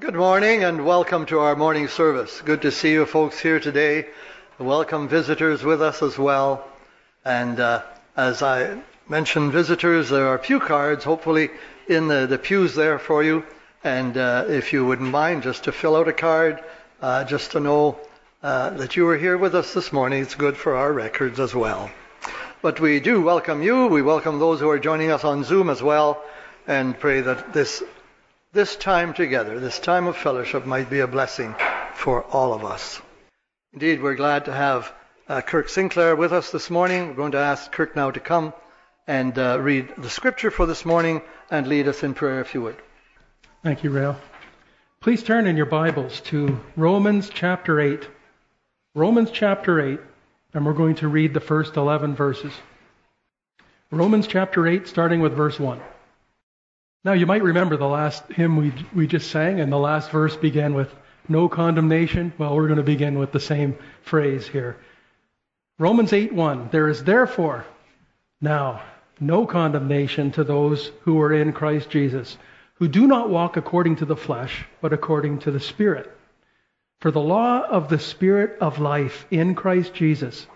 Good morning and welcome to our morning service. Good to see you folks here today. Welcome visitors with us as well. And uh, as I mentioned visitors, there are pew cards hopefully in the, the pews there for you. And uh, if you wouldn't mind just to fill out a card, uh, just to know uh, that you were here with us this morning, it's good for our records as well. But we do welcome you. We welcome those who are joining us on Zoom as well and pray that this this time together, this time of fellowship, might be a blessing for all of us. Indeed, we're glad to have uh, Kirk Sinclair with us this morning. We're going to ask Kirk now to come and uh, read the scripture for this morning and lead us in prayer, if you would. Thank you, Rail. Please turn in your Bibles to Romans chapter 8. Romans chapter 8, and we're going to read the first 11 verses. Romans chapter 8, starting with verse 1. Now, you might remember the last hymn we, we just sang, and the last verse began with no condemnation. Well, we're going to begin with the same phrase here. Romans 8:1 There is therefore now no condemnation to those who are in Christ Jesus, who do not walk according to the flesh, but according to the Spirit. For the law of the Spirit of life in Christ Jesus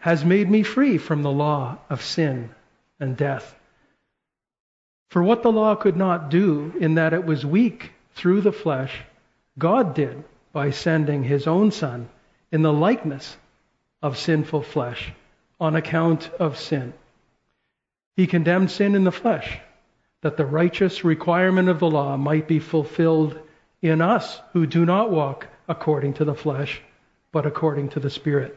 has made me free from the law of sin and death. For what the law could not do, in that it was weak through the flesh, God did by sending his own Son in the likeness of sinful flesh on account of sin. He condemned sin in the flesh, that the righteous requirement of the law might be fulfilled in us who do not walk according to the flesh, but according to the Spirit.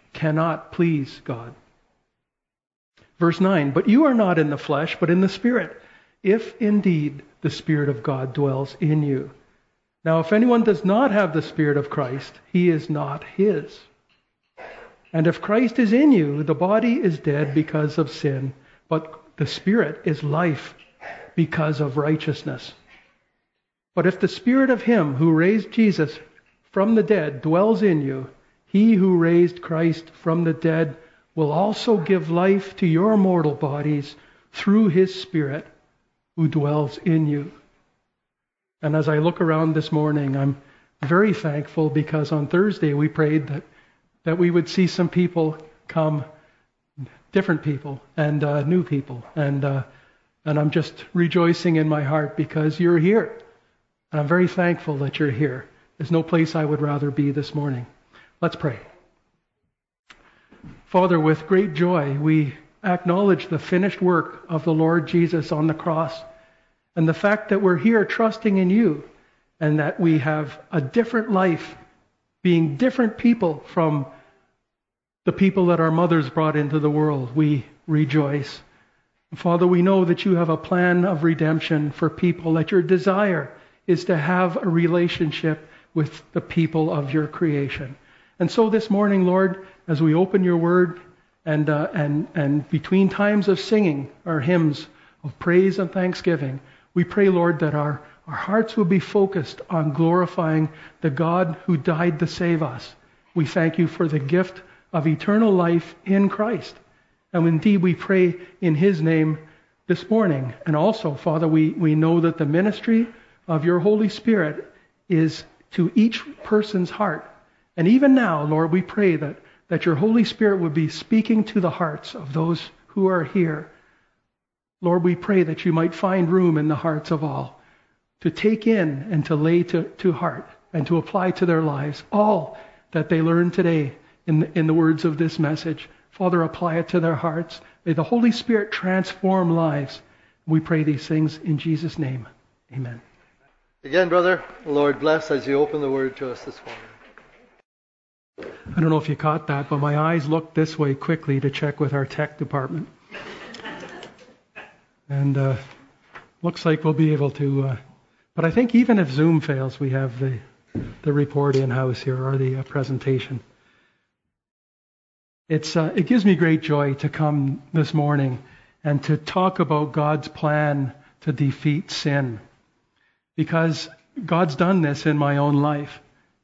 cannot please God. Verse 9, but you are not in the flesh, but in the Spirit, if indeed the Spirit of God dwells in you. Now, if anyone does not have the Spirit of Christ, he is not his. And if Christ is in you, the body is dead because of sin, but the Spirit is life because of righteousness. But if the Spirit of Him who raised Jesus from the dead dwells in you, he who raised Christ from the dead will also give life to your mortal bodies through his Spirit who dwells in you. And as I look around this morning, I'm very thankful because on Thursday we prayed that, that we would see some people come, different people and uh, new people. And, uh, and I'm just rejoicing in my heart because you're here. And I'm very thankful that you're here. There's no place I would rather be this morning. Let's pray. Father, with great joy, we acknowledge the finished work of the Lord Jesus on the cross and the fact that we're here trusting in you and that we have a different life, being different people from the people that our mothers brought into the world. We rejoice. Father, we know that you have a plan of redemption for people, that your desire is to have a relationship with the people of your creation. And so this morning, Lord, as we open your word and, uh, and, and between times of singing our hymns of praise and thanksgiving, we pray, Lord, that our, our hearts will be focused on glorifying the God who died to save us. We thank you for the gift of eternal life in Christ. And indeed, we pray in his name this morning. And also, Father, we, we know that the ministry of your Holy Spirit is to each person's heart and even now, Lord, we pray that, that your Holy Spirit would be speaking to the hearts of those who are here. Lord, we pray that you might find room in the hearts of all to take in and to lay to, to heart and to apply to their lives all that they learn today in the, in the words of this message. Father, apply it to their hearts. May the Holy Spirit transform lives. We pray these things in Jesus' name. Amen. Again, brother, Lord bless as you open the word to us this morning. I don't know if you caught that, but my eyes looked this way quickly to check with our tech department. And uh, looks like we'll be able to uh, But I think even if Zoom fails, we have the, the report in house here or the uh, presentation. It's, uh, it gives me great joy to come this morning and to talk about God's plan to defeat sin. Because God's done this in my own life.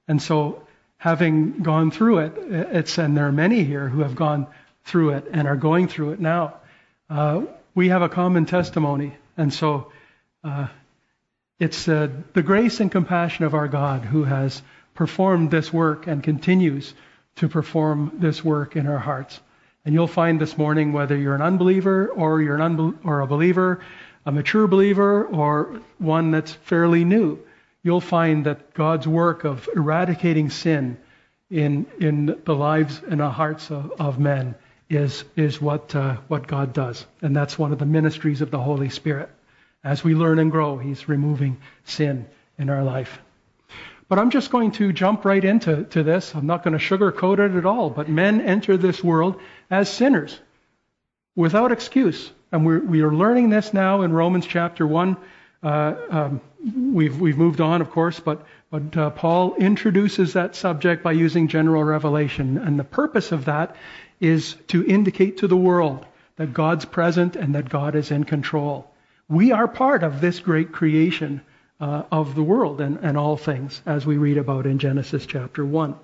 And so, having gone through it, it's, and there are many here who have gone through it and are going through it now. Uh, we have a common testimony. And so, uh, it's uh, the grace and compassion of our God who has performed this work and continues to perform this work in our hearts. And you'll find this morning, whether you're an unbeliever or you're an unbel- or a believer, a mature believer or one that's fairly new, you'll find that God's work of eradicating sin in in the lives and the hearts of, of men is is what uh, what God does, and that's one of the ministries of the Holy Spirit. As we learn and grow, He's removing sin in our life. But I'm just going to jump right into to this. I'm not going to sugarcoat it at all. But men enter this world as sinners without excuse. And we're, we are learning this now in Romans chapter 1. Uh, um, we've, we've moved on, of course, but, but uh, Paul introduces that subject by using general revelation. And the purpose of that is to indicate to the world that God's present and that God is in control. We are part of this great creation uh, of the world and, and all things, as we read about in Genesis chapter 1.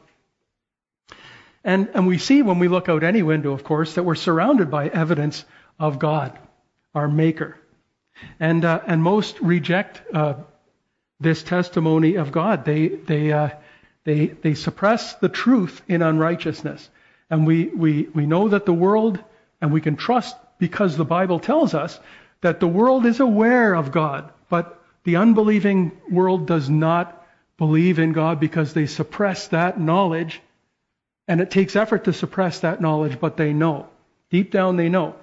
And, and we see when we look out any window, of course, that we're surrounded by evidence of God, our Maker. And, uh, and most reject uh, this testimony of God. They, they, uh, they, they suppress the truth in unrighteousness. And we, we, we know that the world, and we can trust because the Bible tells us that the world is aware of God, but the unbelieving world does not believe in God because they suppress that knowledge. And it takes effort to suppress that knowledge, but they know. Deep down, they know.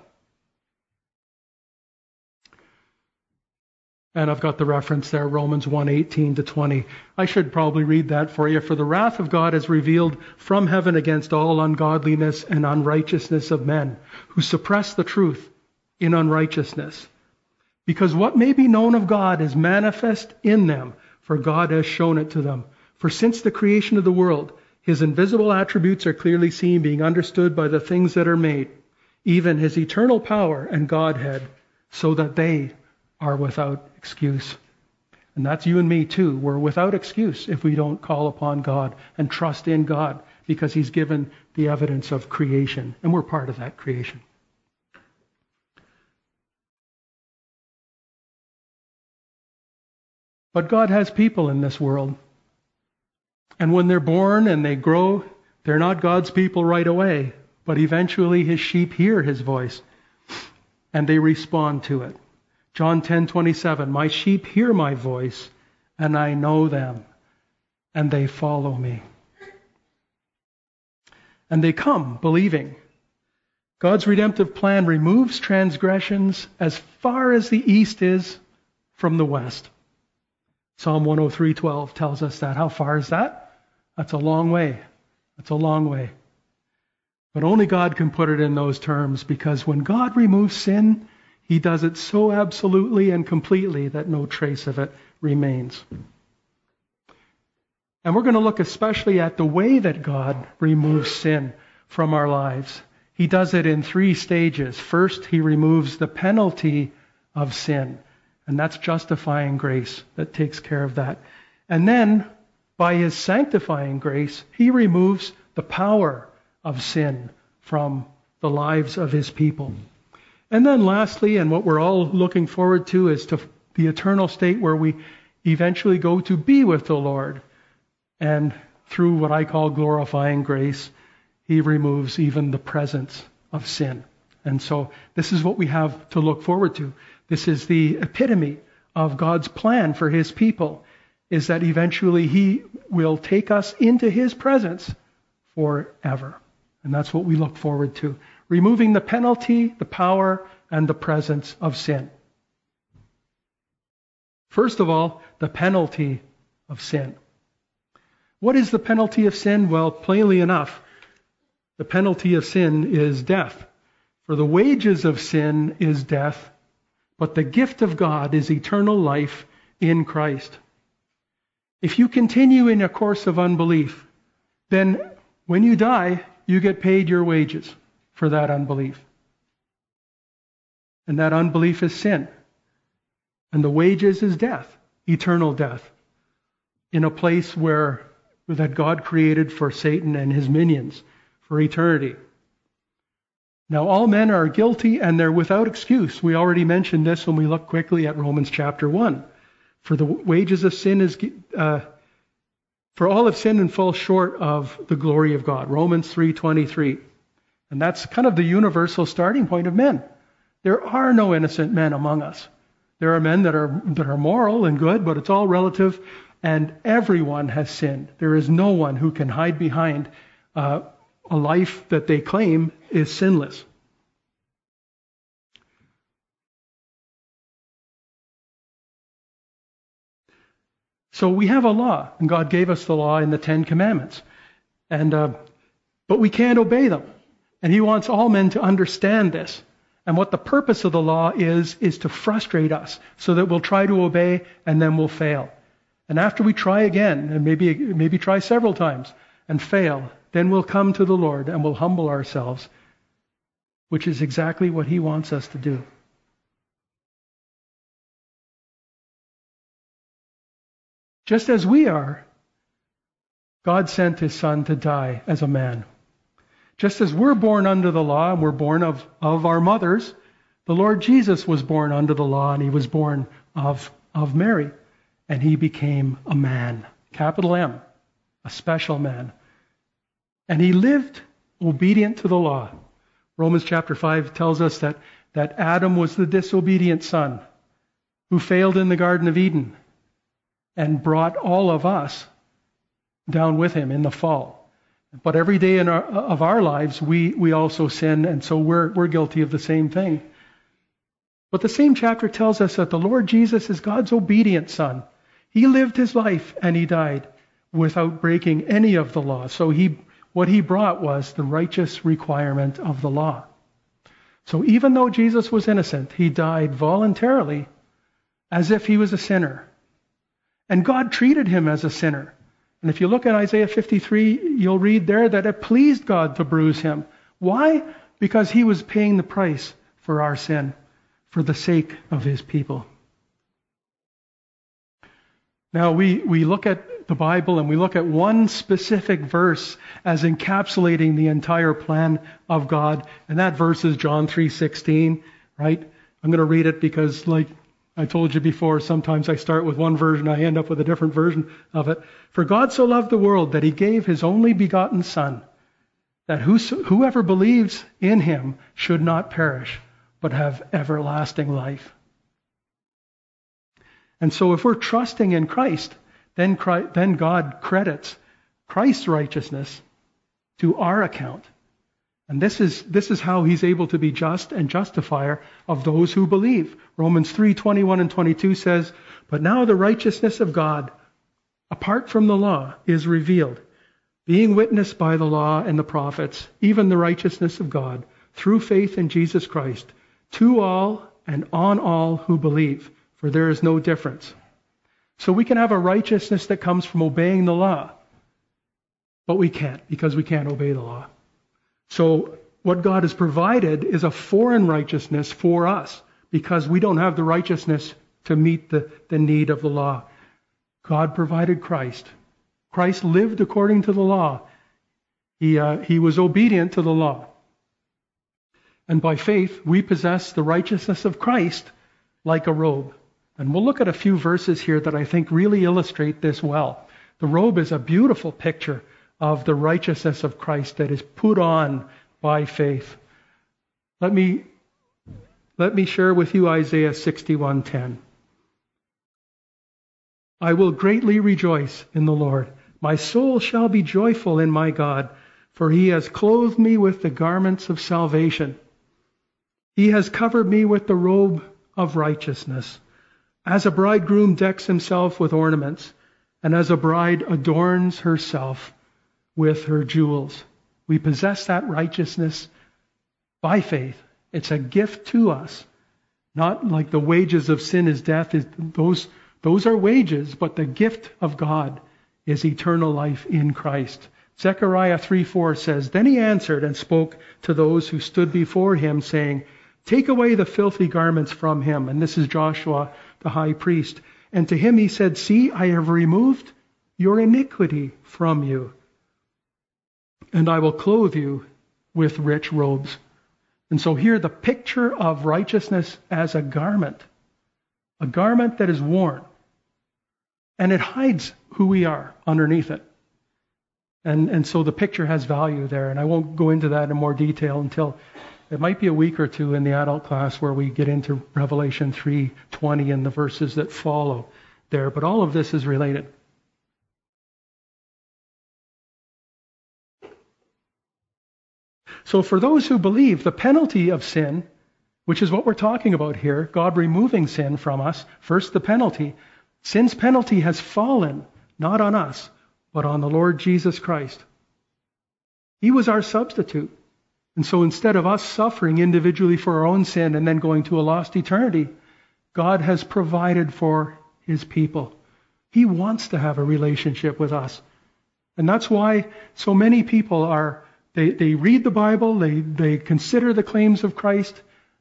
And I've got the reference there, Romans 1 18 to 20. I should probably read that for you. For the wrath of God is revealed from heaven against all ungodliness and unrighteousness of men, who suppress the truth in unrighteousness. Because what may be known of God is manifest in them, for God has shown it to them. For since the creation of the world, his invisible attributes are clearly seen, being understood by the things that are made, even his eternal power and Godhead, so that they are without excuse. And that's you and me too. We're without excuse if we don't call upon God and trust in God because he's given the evidence of creation, and we're part of that creation. But God has people in this world. And when they're born and they grow, they're not God's people right away, but eventually his sheep hear his voice and they respond to it. John 10:27 My sheep hear my voice and I know them and they follow me. And they come believing. God's redemptive plan removes transgressions as far as the east is from the west. Psalm 103:12 tells us that. How far is that? That's a long way. That's a long way. But only God can put it in those terms because when God removes sin, he does it so absolutely and completely that no trace of it remains. And we're going to look especially at the way that God removes sin from our lives. He does it in three stages. First, he removes the penalty of sin. And that's justifying grace that takes care of that. And then, by his sanctifying grace, he removes the power of sin from the lives of his people. And then, lastly, and what we're all looking forward to is to the eternal state where we eventually go to be with the Lord. And through what I call glorifying grace, he removes even the presence of sin. And so, this is what we have to look forward to. This is the epitome of God's plan for his people, is that eventually he will take us into his presence forever. And that's what we look forward to. Removing the penalty, the power, and the presence of sin. First of all, the penalty of sin. What is the penalty of sin? Well, plainly enough, the penalty of sin is death. For the wages of sin is death, but the gift of God is eternal life in Christ. If you continue in a course of unbelief, then when you die, you get paid your wages for that unbelief. And that unbelief is sin. And the wages is death, eternal death, in a place where that God created for Satan and his minions for eternity. Now, all men are guilty and they're without excuse. We already mentioned this when we look quickly at Romans chapter 1. For the wages of sin is, uh, for all have sinned and fall short of the glory of God. Romans 3.23. And that's kind of the universal starting point of men. There are no innocent men among us. There are men that are, that are moral and good, but it's all relative, and everyone has sinned. There is no one who can hide behind uh, a life that they claim is sinless. So we have a law, and God gave us the law in the Ten Commandments, and uh, but we can't obey them. And He wants all men to understand this. And what the purpose of the law is, is to frustrate us so that we'll try to obey and then we'll fail. And after we try again, and maybe, maybe try several times and fail, then we'll come to the Lord and we'll humble ourselves, which is exactly what He wants us to do. Just as we are, God sent His Son to die as a man. Just as we're born under the law and we're born of, of our mothers, the Lord Jesus was born under the law and He was born of, of Mary. And He became a man, capital M, a special man. And he lived obedient to the law. Romans chapter 5 tells us that, that Adam was the disobedient son who failed in the Garden of Eden and brought all of us down with him in the fall. But every day in our, uh, of our lives, we, we also sin, and so we're, we're guilty of the same thing. But the same chapter tells us that the Lord Jesus is God's obedient son. He lived his life and he died without breaking any of the law. So he what he brought was the righteous requirement of the law. So even though Jesus was innocent, he died voluntarily as if he was a sinner. And God treated him as a sinner. And if you look at Isaiah 53, you'll read there that it pleased God to bruise him. Why? Because he was paying the price for our sin, for the sake of his people. Now, we, we look at the Bible and we look at one specific verse as encapsulating the entire plan of God, and that verse is John 3:16, right? I'm going to read it because like I told you before, sometimes I start with one version, I end up with a different version of it. For God so loved the world that he gave his only begotten son that whoever believes in him should not perish but have everlasting life. And so if we're trusting in Christ, then, Christ, then God credits Christ's righteousness to our account. And this is, this is how he's able to be just and justifier of those who believe. Romans 3 21 and 22 says, But now the righteousness of God, apart from the law, is revealed, being witnessed by the law and the prophets, even the righteousness of God, through faith in Jesus Christ, to all and on all who believe, for there is no difference. So we can have a righteousness that comes from obeying the law. But we can't because we can't obey the law. So what God has provided is a foreign righteousness for us because we don't have the righteousness to meet the, the need of the law. God provided Christ. Christ lived according to the law. He, uh, he was obedient to the law. And by faith, we possess the righteousness of Christ like a robe. And we'll look at a few verses here that I think really illustrate this well. The robe is a beautiful picture of the righteousness of Christ that is put on by faith. Let me, let me share with you Isaiah 61:10. I will greatly rejoice in the Lord. My soul shall be joyful in my God, for he has clothed me with the garments of salvation. He has covered me with the robe of righteousness as a bridegroom decks himself with ornaments, and as a bride adorns herself with her jewels. We possess that righteousness by faith. It's a gift to us. Not like the wages of sin is death. Those, Those are wages, but the gift of God is eternal life in Christ. Zechariah 3:4 says, Then he answered and spoke to those who stood before him, saying, Take away the filthy garments from him. And this is Joshua, the high priest. And to him he said, See, I have removed your iniquity from you, and I will clothe you with rich robes. And so here the picture of righteousness as a garment, a garment that is worn, and it hides who we are underneath it. And, and so the picture has value there, and I won't go into that in more detail until it might be a week or two in the adult class where we get into Revelation 3:20 and the verses that follow there, but all of this is related. So for those who believe the penalty of sin, which is what we're talking about here, God removing sin from us, first the penalty, sin's penalty has fallen not on us, but on the Lord Jesus Christ. He was our substitute. And so instead of us suffering individually for our own sin and then going to a lost eternity, God has provided for his people. He wants to have a relationship with us. And that's why so many people are, they, they read the Bible, they, they consider the claims of Christ,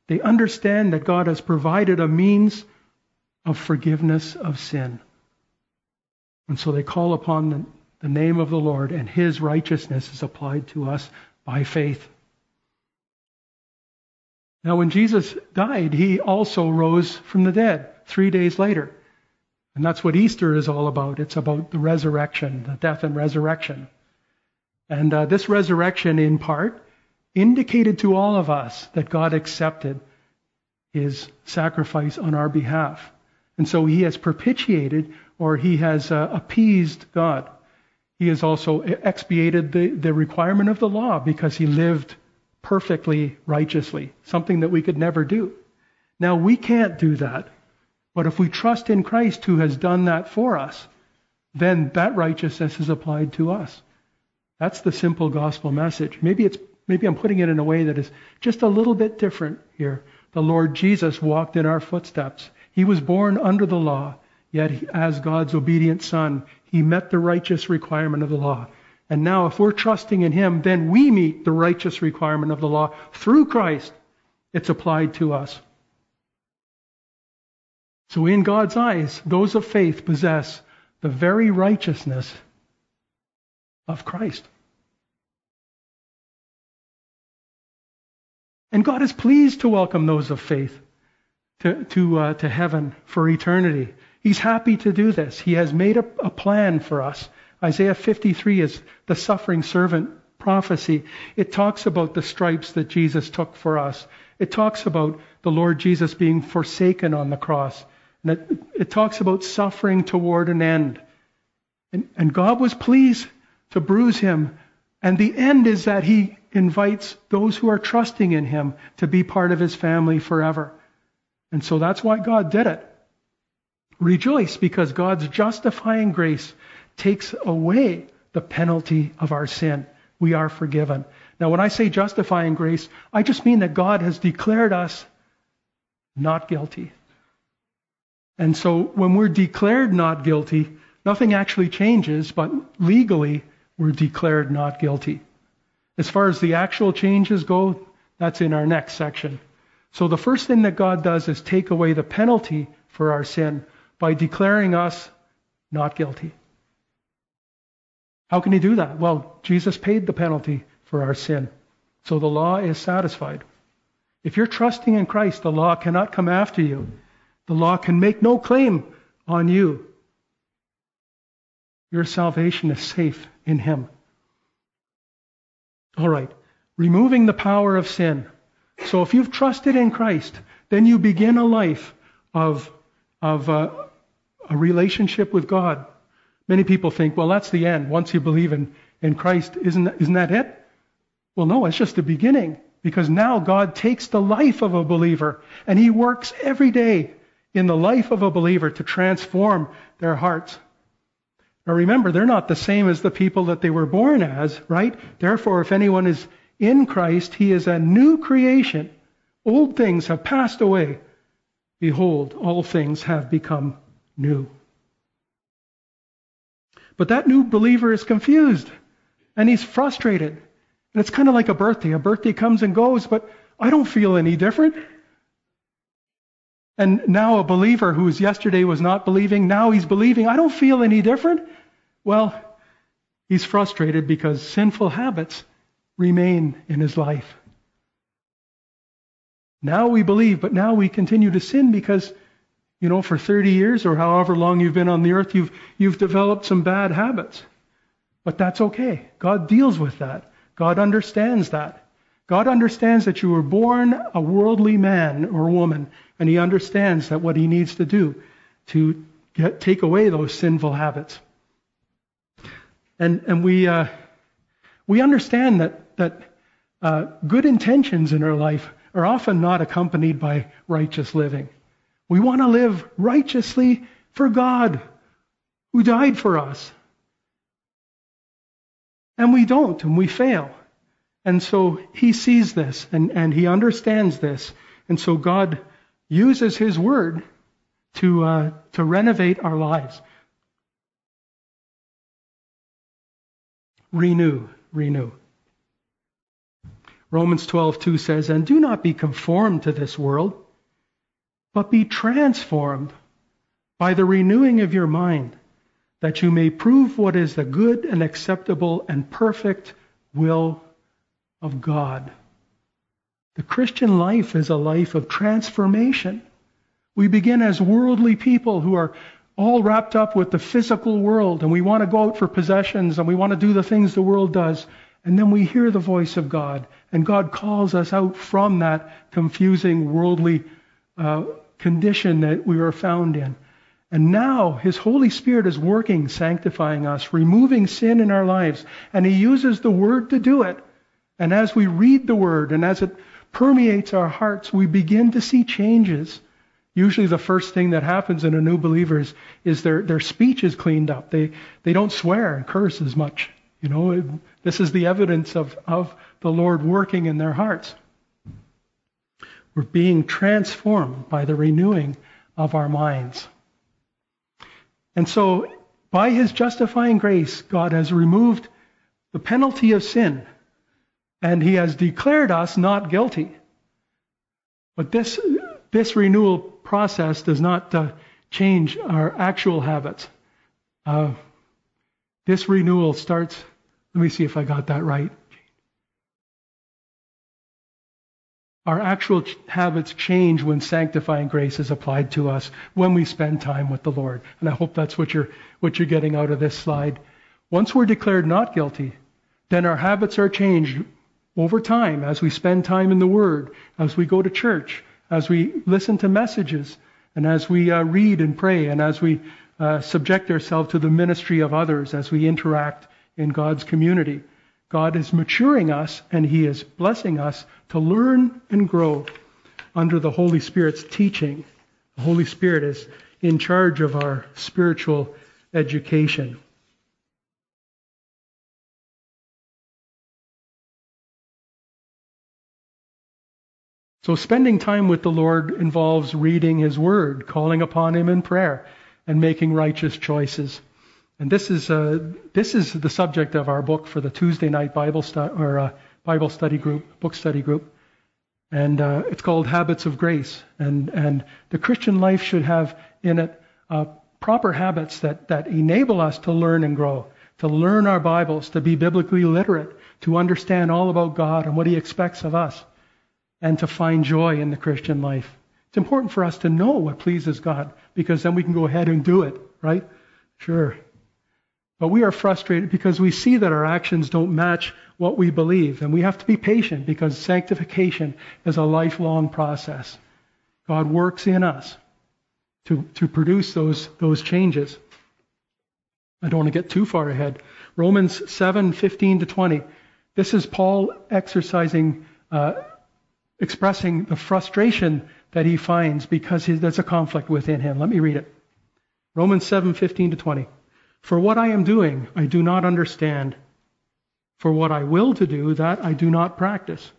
they understand that God has provided a means of forgiveness of sin. And so they call upon the, the name of the Lord, and his righteousness is applied to us by faith. Now, when Jesus died, he also rose from the dead three days later. And that's what Easter is all about. It's about the resurrection, the death and resurrection. And uh, this resurrection, in part, indicated to all of us that God accepted his sacrifice on our behalf. And so he has propitiated or he has uh, appeased God. He has also expiated the, the requirement of the law because he lived perfectly righteously, something that we could never do. Now, we can't do that. But if we trust in Christ who has done that for us, then that righteousness is applied to us. That's the simple gospel message. Maybe it's maybe I'm putting it in a way that is just a little bit different here. The Lord Jesus walked in our footsteps. He was born under the law, yet as God's obedient son, he met the righteous requirement of the law. And now, if we're trusting in Him, then we meet the righteous requirement of the law through Christ. It's applied to us. So, in God's eyes, those of faith possess the very righteousness of Christ. And God is pleased to welcome those of faith to, to, uh, to heaven for eternity. He's happy to do this. He has made a, a plan for us. Isaiah 53 is the suffering servant prophecy. It talks about the stripes that Jesus took for us. It talks about the Lord Jesus being forsaken on the cross. And it, it talks about suffering toward an end. And, and God was pleased to bruise him. And the end is that he invites those who are trusting in him to be part of his family forever. And so that's why God did it. Rejoice because God's justifying grace takes away the penalty of our sin. We are forgiven. Now, when I say justifying grace, I just mean that God has declared us not guilty. And so when we're declared not guilty, nothing actually changes, but legally we're declared not guilty. As far as the actual changes go, that's in our next section. So the first thing that God does is take away the penalty for our sin by declaring us not guilty. How can he do that? Well, Jesus paid the penalty for our sin. So the law is satisfied. If you're trusting in Christ, the law cannot come after you. The law can make no claim on you. Your salvation is safe in Him. All right. Removing the power of sin. So if you've trusted in Christ, then you begin a life of, of uh, a relationship with God Many people think, well, that's the end. Once you believe in, in Christ, isn't, isn't that it? Well, no, it's just the beginning. Because now God takes the life of a believer and he works every day in the life of a believer to transform their hearts. Now remember, they're not the same as the people that they were born as, right? Therefore, if anyone is in Christ, he is a new creation. Old things have passed away. Behold, all things have become new. But that new believer is confused and he's frustrated. And it's kind of like a birthday. A birthday comes and goes, but I don't feel any different. And now a believer who yesterday was not believing, now he's believing. I don't feel any different. Well, he's frustrated because sinful habits remain in his life. Now we believe, but now we continue to sin because you know, for 30 years or however long you've been on the earth, you've, you've developed some bad habits. But that's okay. God deals with that. God understands that. God understands that you were born a worldly man or woman, and He understands that what He needs to do to get, take away those sinful habits. And, and we, uh, we understand that, that uh, good intentions in our life are often not accompanied by righteous living. We want to live righteously for God who died for us. And we don't, and we fail. And so he sees this and, and he understands this. And so God uses his word to, uh, to renovate our lives. Renew, renew. Romans 12:2 says, "And do not be conformed to this world, but be transformed by the renewing of your mind, that you may prove what is the good and acceptable and perfect will of God. The Christian life is a life of transformation. We begin as worldly people who are all wrapped up with the physical world, and we want to go out for possessions and we want to do the things the world does. And then we hear the voice of God, and God calls us out from that confusing worldly uh, condition that we were found in. And now His Holy Spirit is working, sanctifying us, removing sin in our lives, and He uses the Word to do it. And as we read the Word and as it permeates our hearts, we begin to see changes. Usually, the first thing that happens in a new believer is, is their, their speech is cleaned up. They, they don't swear and curse as much. You know, this is the evidence of, of the Lord working in their hearts. We're being transformed by the renewing of our minds. And so, by his justifying grace, God has removed the penalty of sin, and he has declared us not guilty. But this, this renewal process does not uh, change our actual habits. Uh, this renewal starts, let me see if I got that right. Our actual habits change when sanctifying grace is applied to us when we spend time with the Lord. And I hope that's what you're, what you're getting out of this slide. Once we're declared not guilty, then our habits are changed over time as we spend time in the Word, as we go to church, as we listen to messages, and as we uh, read and pray, and as we uh, subject ourselves to the ministry of others, as we interact in God's community. God is maturing us and He is blessing us to learn and grow under the Holy Spirit's teaching. The Holy Spirit is in charge of our spiritual education. So, spending time with the Lord involves reading His Word, calling upon Him in prayer, and making righteous choices. And this is uh, this is the subject of our book for the Tuesday night Bible stu- or uh, Bible study group, book study group, and uh, it's called Habits of Grace. And and the Christian life should have in it uh, proper habits that that enable us to learn and grow, to learn our Bibles, to be biblically literate, to understand all about God and what He expects of us, and to find joy in the Christian life. It's important for us to know what pleases God because then we can go ahead and do it, right? Sure. But we are frustrated because we see that our actions don't match what we believe. And we have to be patient because sanctification is a lifelong process. God works in us to, to produce those, those changes. I don't want to get too far ahead. Romans 7 15 to 20. This is Paul exercising, uh, expressing the frustration that he finds because there's a conflict within him. Let me read it. Romans 7:15 to 20. For what I am doing, I do not understand. For what I will to do, that I do not practice.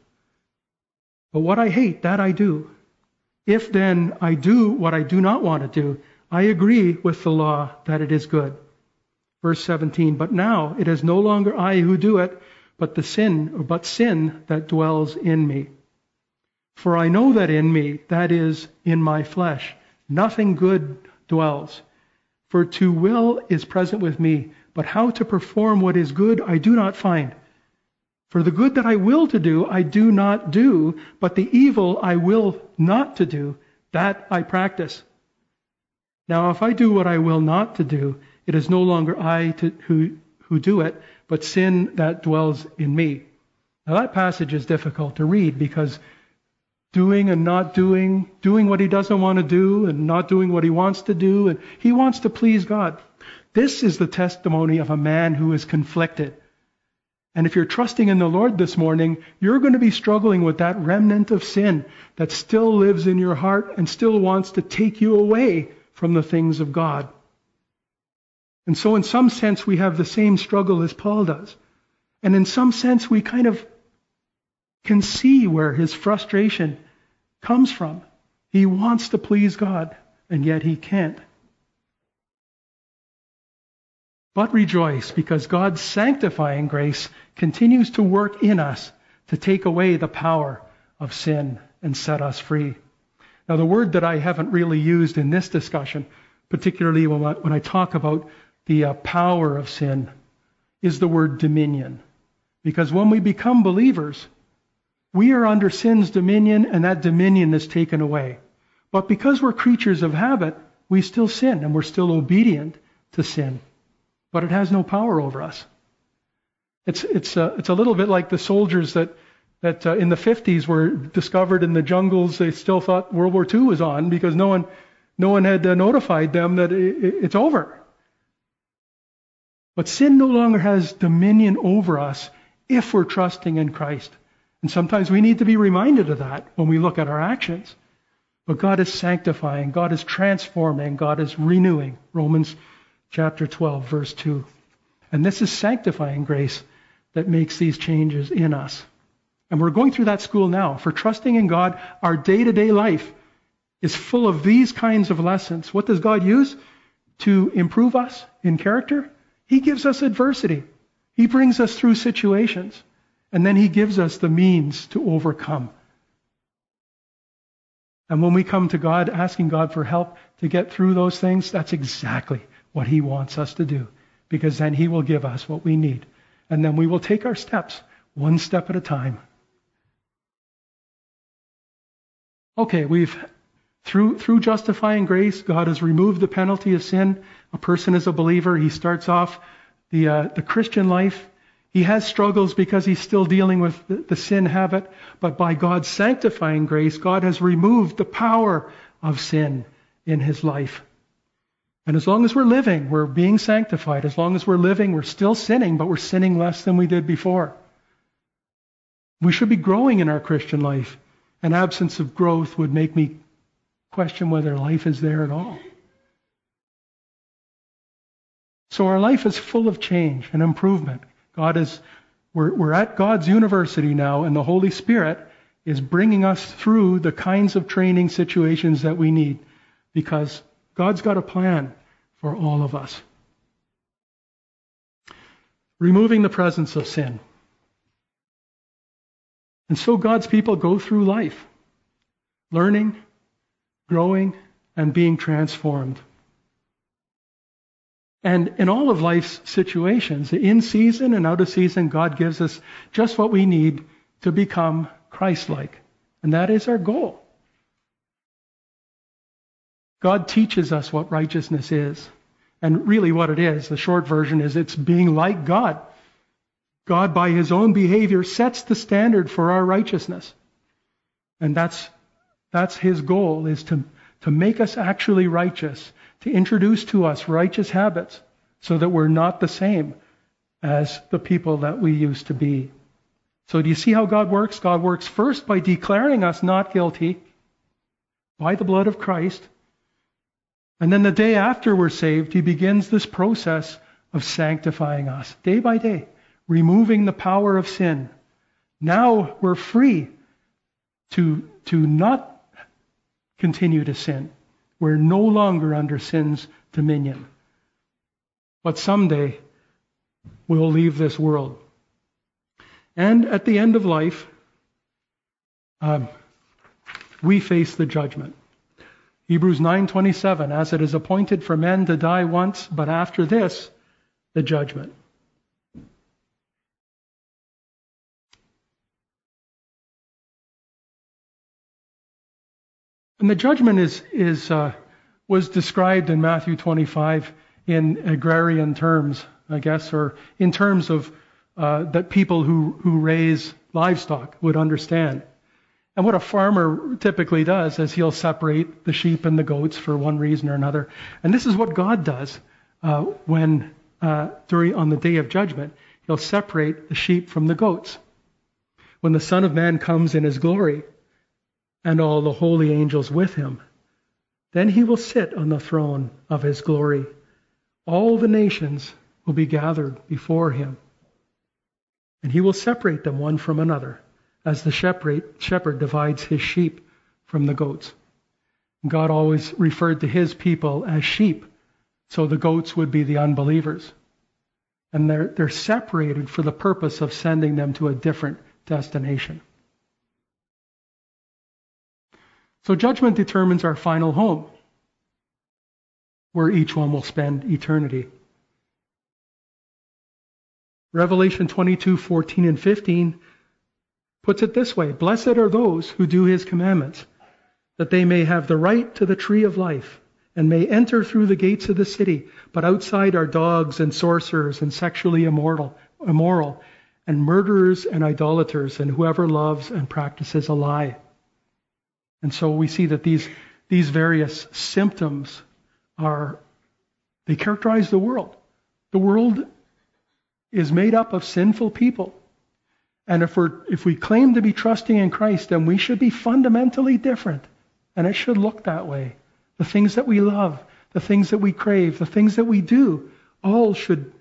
But what I hate, that I do. If then I do what I do not want to do, I agree with the law that it is good. Verse 17, but now it is no longer I who do it, but the sin, but sin that dwells in me. For I know that in me, that is, in my flesh, nothing good dwells. For to will is present with me, but how to perform what is good I do not find. For the good that I will to do, I do not do, but the evil I will not to do, that I practice. Now, if I do what I will not to do, it is no longer I to, who, who do it, but sin that dwells in me. Now, that passage is difficult to read because doing and not doing, doing what he doesn't want to do and not doing what he wants to do, and he wants to please God. This is the testimony of a man who is conflicted. And if you're trusting in the Lord this morning, you're going to be struggling with that remnant of sin that still lives in your heart and still wants to take you away from the things of God. And so, in some sense, we have the same struggle as Paul does. And in some sense, we kind of can see where his frustration comes from. He wants to please God, and yet he can't. But rejoice, because God's sanctifying grace continues to work in us to take away the power of sin and set us free. Now, the word that I haven't really used in this discussion, particularly when I, when I talk about the uh, power of sin, is the word dominion. Because when we become believers, we are under sin's dominion, and that dominion is taken away. But because we're creatures of habit, we still sin, and we're still obedient to sin. But it has no power over us. It's, it's, uh, it's a little bit like the soldiers that that uh, in the 50s were discovered in the jungles. They still thought World War II was on because no one, no one had uh, notified them that it, it's over. But sin no longer has dominion over us if we're trusting in Christ. And sometimes we need to be reminded of that when we look at our actions. But God is sanctifying, God is transforming, God is renewing. Romans chapter 12, verse 2. And this is sanctifying grace that makes these changes in us. And we're going through that school now. For trusting in God, our day to day life is full of these kinds of lessons. What does God use to improve us in character? He gives us adversity, He brings us through situations, and then He gives us the means to overcome. And when we come to God asking God for help to get through those things, that's exactly what He wants us to do. Because then He will give us what we need. And then we will take our steps one step at a time Okay, we've through through justifying grace, God has removed the penalty of sin. A person is a believer. He starts off the uh, the Christian life. He has struggles because he's still dealing with the, the sin habit, but by God's sanctifying grace, God has removed the power of sin in his life. And as long as we're living, we're being sanctified. As long as we're living, we're still sinning, but we're sinning less than we did before. We should be growing in our Christian life. An absence of growth would make me question whether life is there at all. So our life is full of change and improvement. God is, we're, we're at God's university now, and the Holy Spirit is bringing us through the kinds of training situations that we need because God's got a plan for all of us. Removing the presence of sin. And so God's people go through life, learning, growing, and being transformed. And in all of life's situations, in season and out of season, God gives us just what we need to become Christ like. And that is our goal. God teaches us what righteousness is. And really, what it is, the short version is it's being like God. God, by his own behavior, sets the standard for our righteousness. And that's, that's his goal, is to, to make us actually righteous, to introduce to us righteous habits so that we're not the same as the people that we used to be. So do you see how God works? God works first by declaring us not guilty by the blood of Christ. And then the day after we're saved, he begins this process of sanctifying us day by day removing the power of sin. Now we're free to, to not continue to sin. We're no longer under sin's dominion. But someday we'll leave this world. And at the end of life, um, we face the judgment. Hebrews 9:27 as it is appointed for men to die once but after this the judgment. And the judgment is, is, uh, was described in Matthew 25 in agrarian terms, I guess, or in terms of uh, that people who, who raise livestock would understand. And what a farmer typically does is he'll separate the sheep and the goats for one reason or another. And this is what God does uh, when uh, during on the day of judgment. He'll separate the sheep from the goats. When the Son of Man comes in his glory, and all the holy angels with him. Then he will sit on the throne of his glory. All the nations will be gathered before him. And he will separate them one from another, as the shepherd divides his sheep from the goats. God always referred to his people as sheep, so the goats would be the unbelievers. And they're, they're separated for the purpose of sending them to a different destination. So judgment determines our final home, where each one will spend eternity. Revelation 22, 14 and 15 puts it this way Blessed are those who do his commandments, that they may have the right to the tree of life and may enter through the gates of the city. But outside are dogs and sorcerers and sexually immoral, immoral and murderers and idolaters and whoever loves and practices a lie. And so we see that these, these various symptoms are, they characterize the world. The world is made up of sinful people. And if, we're, if we claim to be trusting in Christ, then we should be fundamentally different. And it should look that way. The things that we love, the things that we crave, the things that we do, all should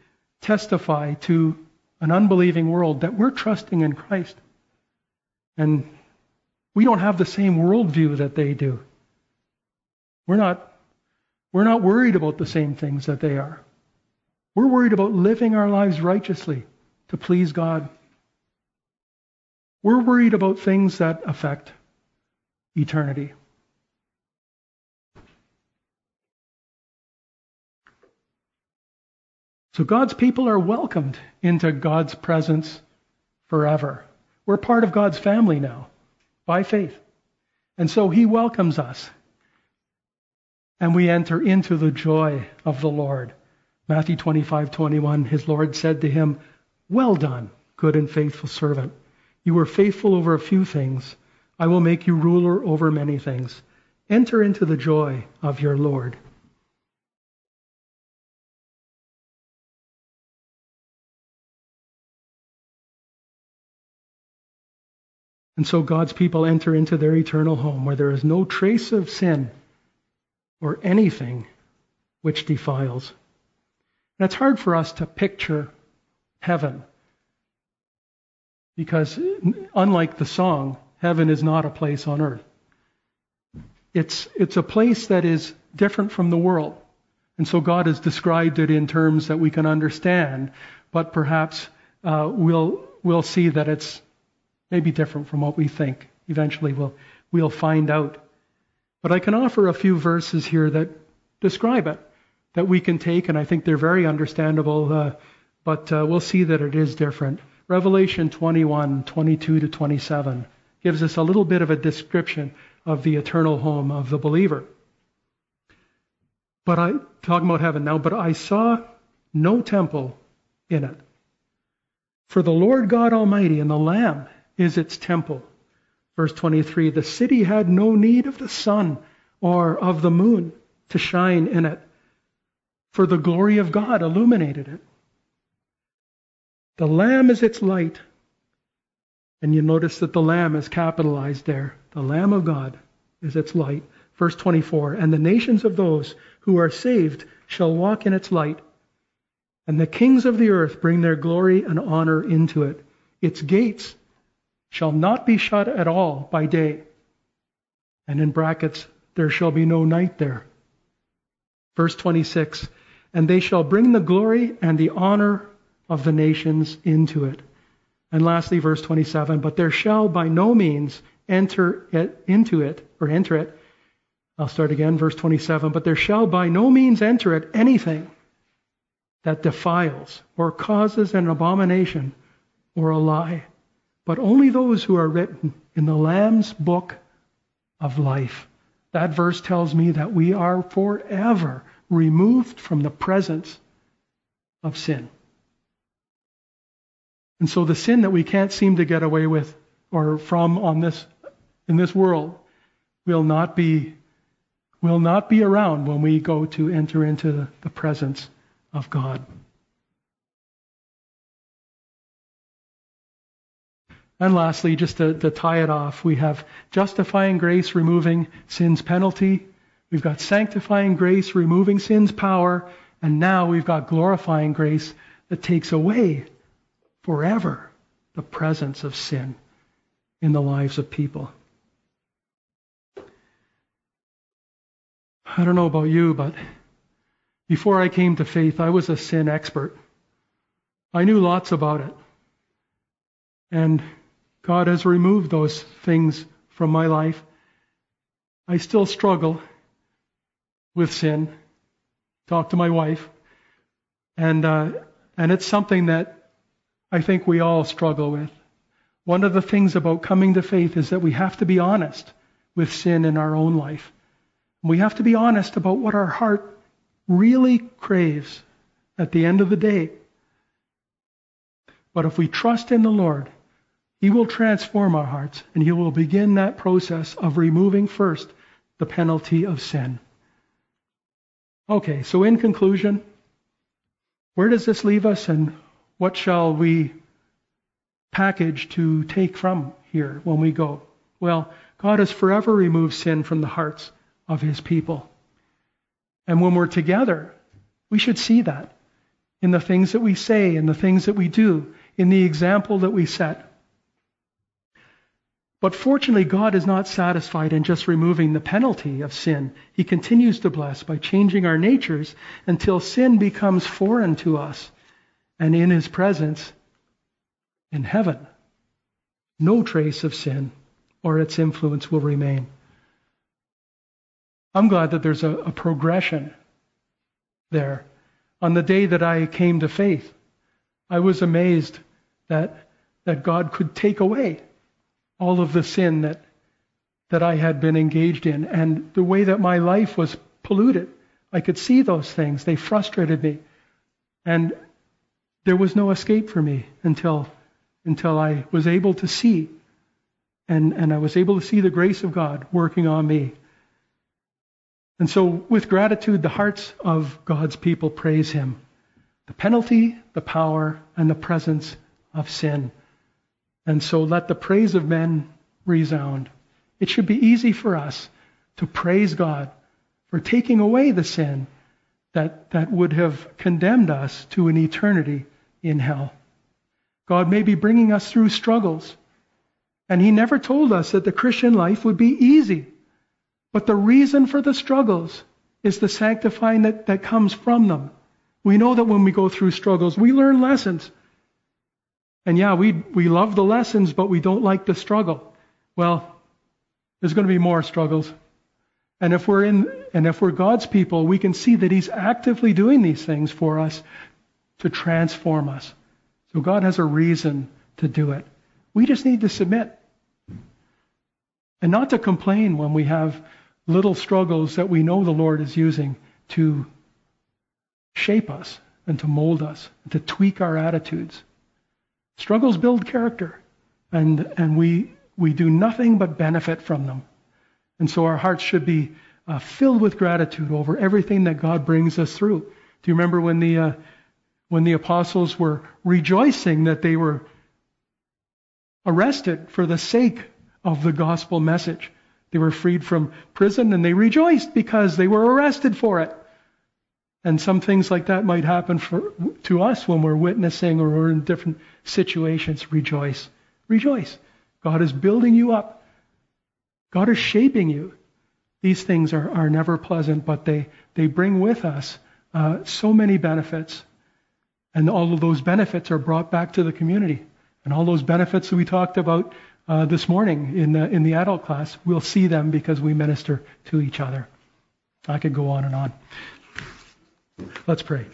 testify to an unbelieving world that we're trusting in Christ. And we don't have the same worldview that they do. We're not, we're not worried about the same things that they are. We're worried about living our lives righteously to please God. We're worried about things that affect eternity. So God's people are welcomed into God's presence forever. We're part of God's family now by faith. And so he welcomes us. And we enter into the joy of the Lord. Matthew 25, 21, his Lord said to him, Well done, good and faithful servant. You were faithful over a few things. I will make you ruler over many things. Enter into the joy of your Lord. And so God's people enter into their eternal home where there is no trace of sin or anything which defiles. And it's hard for us to picture heaven because, unlike the song, heaven is not a place on earth. It's, it's a place that is different from the world. And so God has described it in terms that we can understand, but perhaps uh, we'll, we'll see that it's may be different from what we think. Eventually, we'll, we'll find out. But I can offer a few verses here that describe it, that we can take, and I think they're very understandable, uh, but uh, we'll see that it is different. Revelation 21, 22 to 27 gives us a little bit of a description of the eternal home of the believer. But I, talking about heaven now, but I saw no temple in it. For the Lord God Almighty and the Lamb is its temple. Verse 23 The city had no need of the sun or of the moon to shine in it, for the glory of God illuminated it. The Lamb is its light. And you notice that the Lamb is capitalized there. The Lamb of God is its light. Verse 24 And the nations of those who are saved shall walk in its light, and the kings of the earth bring their glory and honor into it. Its gates shall not be shut at all by day. And in brackets, there shall be no night there. Verse 26 And they shall bring the glory and the honor of the nations into it. And lastly, verse 27 But there shall by no means enter it, into it, or enter it. I'll start again, verse 27. But there shall by no means enter it anything that defiles or causes an abomination or a lie, but only those who are written in the Lamb's book of life. That verse tells me that we are forever removed from the presence of sin. And so the sin that we can't seem to get away with or from on this in this world will not be will not be around when we go to enter into the presence of God. And lastly, just to, to, tie it off, we have justifying grace removing sin's penalty. We've got sanctifying grace removing sin's power. And now we've got glorifying grace that takes away forever the presence of sin in the lives of people. I don't know about you, but before I came to faith, I was a sin expert. I knew lots about it. And God has removed those things from my life. I still struggle with sin. Talk to my wife. And, uh, and it's something that I think we all struggle with. One of the things about coming to faith is that we have to be honest with sin in our own life. We have to be honest about what our heart really craves at the end of the day. But if we trust in the Lord, He will transform our hearts and He will begin that process of removing first the penalty of sin. Okay, so in conclusion, where does this leave us and what shall we package to take from here when we go? Well, God has forever removed sin from the hearts of His people. And when we're together, we should see that in the things that we say, in the things that we do, in the example that we set. But fortunately, God is not satisfied in just removing the penalty of sin. He continues to bless by changing our natures until sin becomes foreign to us. And in His presence, in heaven, no trace of sin or its influence will remain. I'm glad that there's a, a progression there. On the day that I came to faith, I was amazed that, that God could take away all of the sin that, that I had been engaged in and the way that my life was polluted. I could see those things. They frustrated me. And there was no escape for me until, until I was able to see. And, and I was able to see the grace of God working on me. And so, with gratitude, the hearts of God's people praise Him. The penalty, the power, and the presence of sin. And so, let the praise of men resound. It should be easy for us to praise God for taking away the sin that, that would have condemned us to an eternity in hell. God may be bringing us through struggles. And He never told us that the Christian life would be easy. But the reason for the struggles is the sanctifying that, that comes from them. We know that when we go through struggles, we learn lessons. And yeah, we, we love the lessons, but we don't like the struggle. Well, there's going to be more struggles. And if we're in, and if we're God's people, we can see that He's actively doing these things for us to transform us. So God has a reason to do it. We just need to submit. And not to complain when we have little struggles that we know the Lord is using to shape us and to mold us, and to tweak our attitudes. Struggles build character, and, and we, we do nothing but benefit from them. And so our hearts should be uh, filled with gratitude over everything that God brings us through. Do you remember when the, uh, when the apostles were rejoicing that they were arrested for the sake of the gospel message? They were freed from prison and they rejoiced because they were arrested for it. And some things like that might happen for, to us when we're witnessing or we're in different situations. Rejoice. Rejoice. God is building you up. God is shaping you These things are, are never pleasant, but they, they bring with us uh, so many benefits. And all of those benefits are brought back to the community. And all those benefits that we talked about uh, this morning in the, in the adult class, we'll see them because we minister to each other. I could go on and on. Let's pray.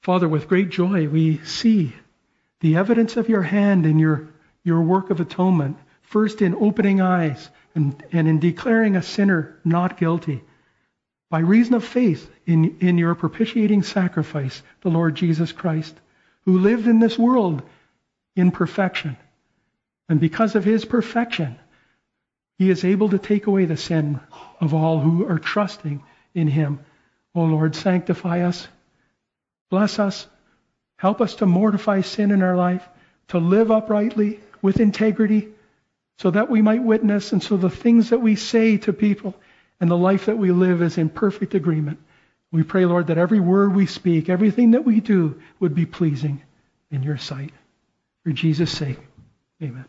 Father, with great joy, we see the evidence of your hand in your, your work of atonement, first in opening eyes and, and in declaring a sinner not guilty, by reason of faith in, in your propitiating sacrifice, the Lord Jesus Christ, who lived in this world in perfection and because of his perfection, he is able to take away the sin of all who are trusting in him. O Lord, sanctify us, bless us, help us to mortify sin in our life, to live uprightly with integrity, so that we might witness, and so the things that we say to people and the life that we live is in perfect agreement. We pray, Lord, that every word we speak, everything that we do would be pleasing in your sight. For Jesus' sake, amen.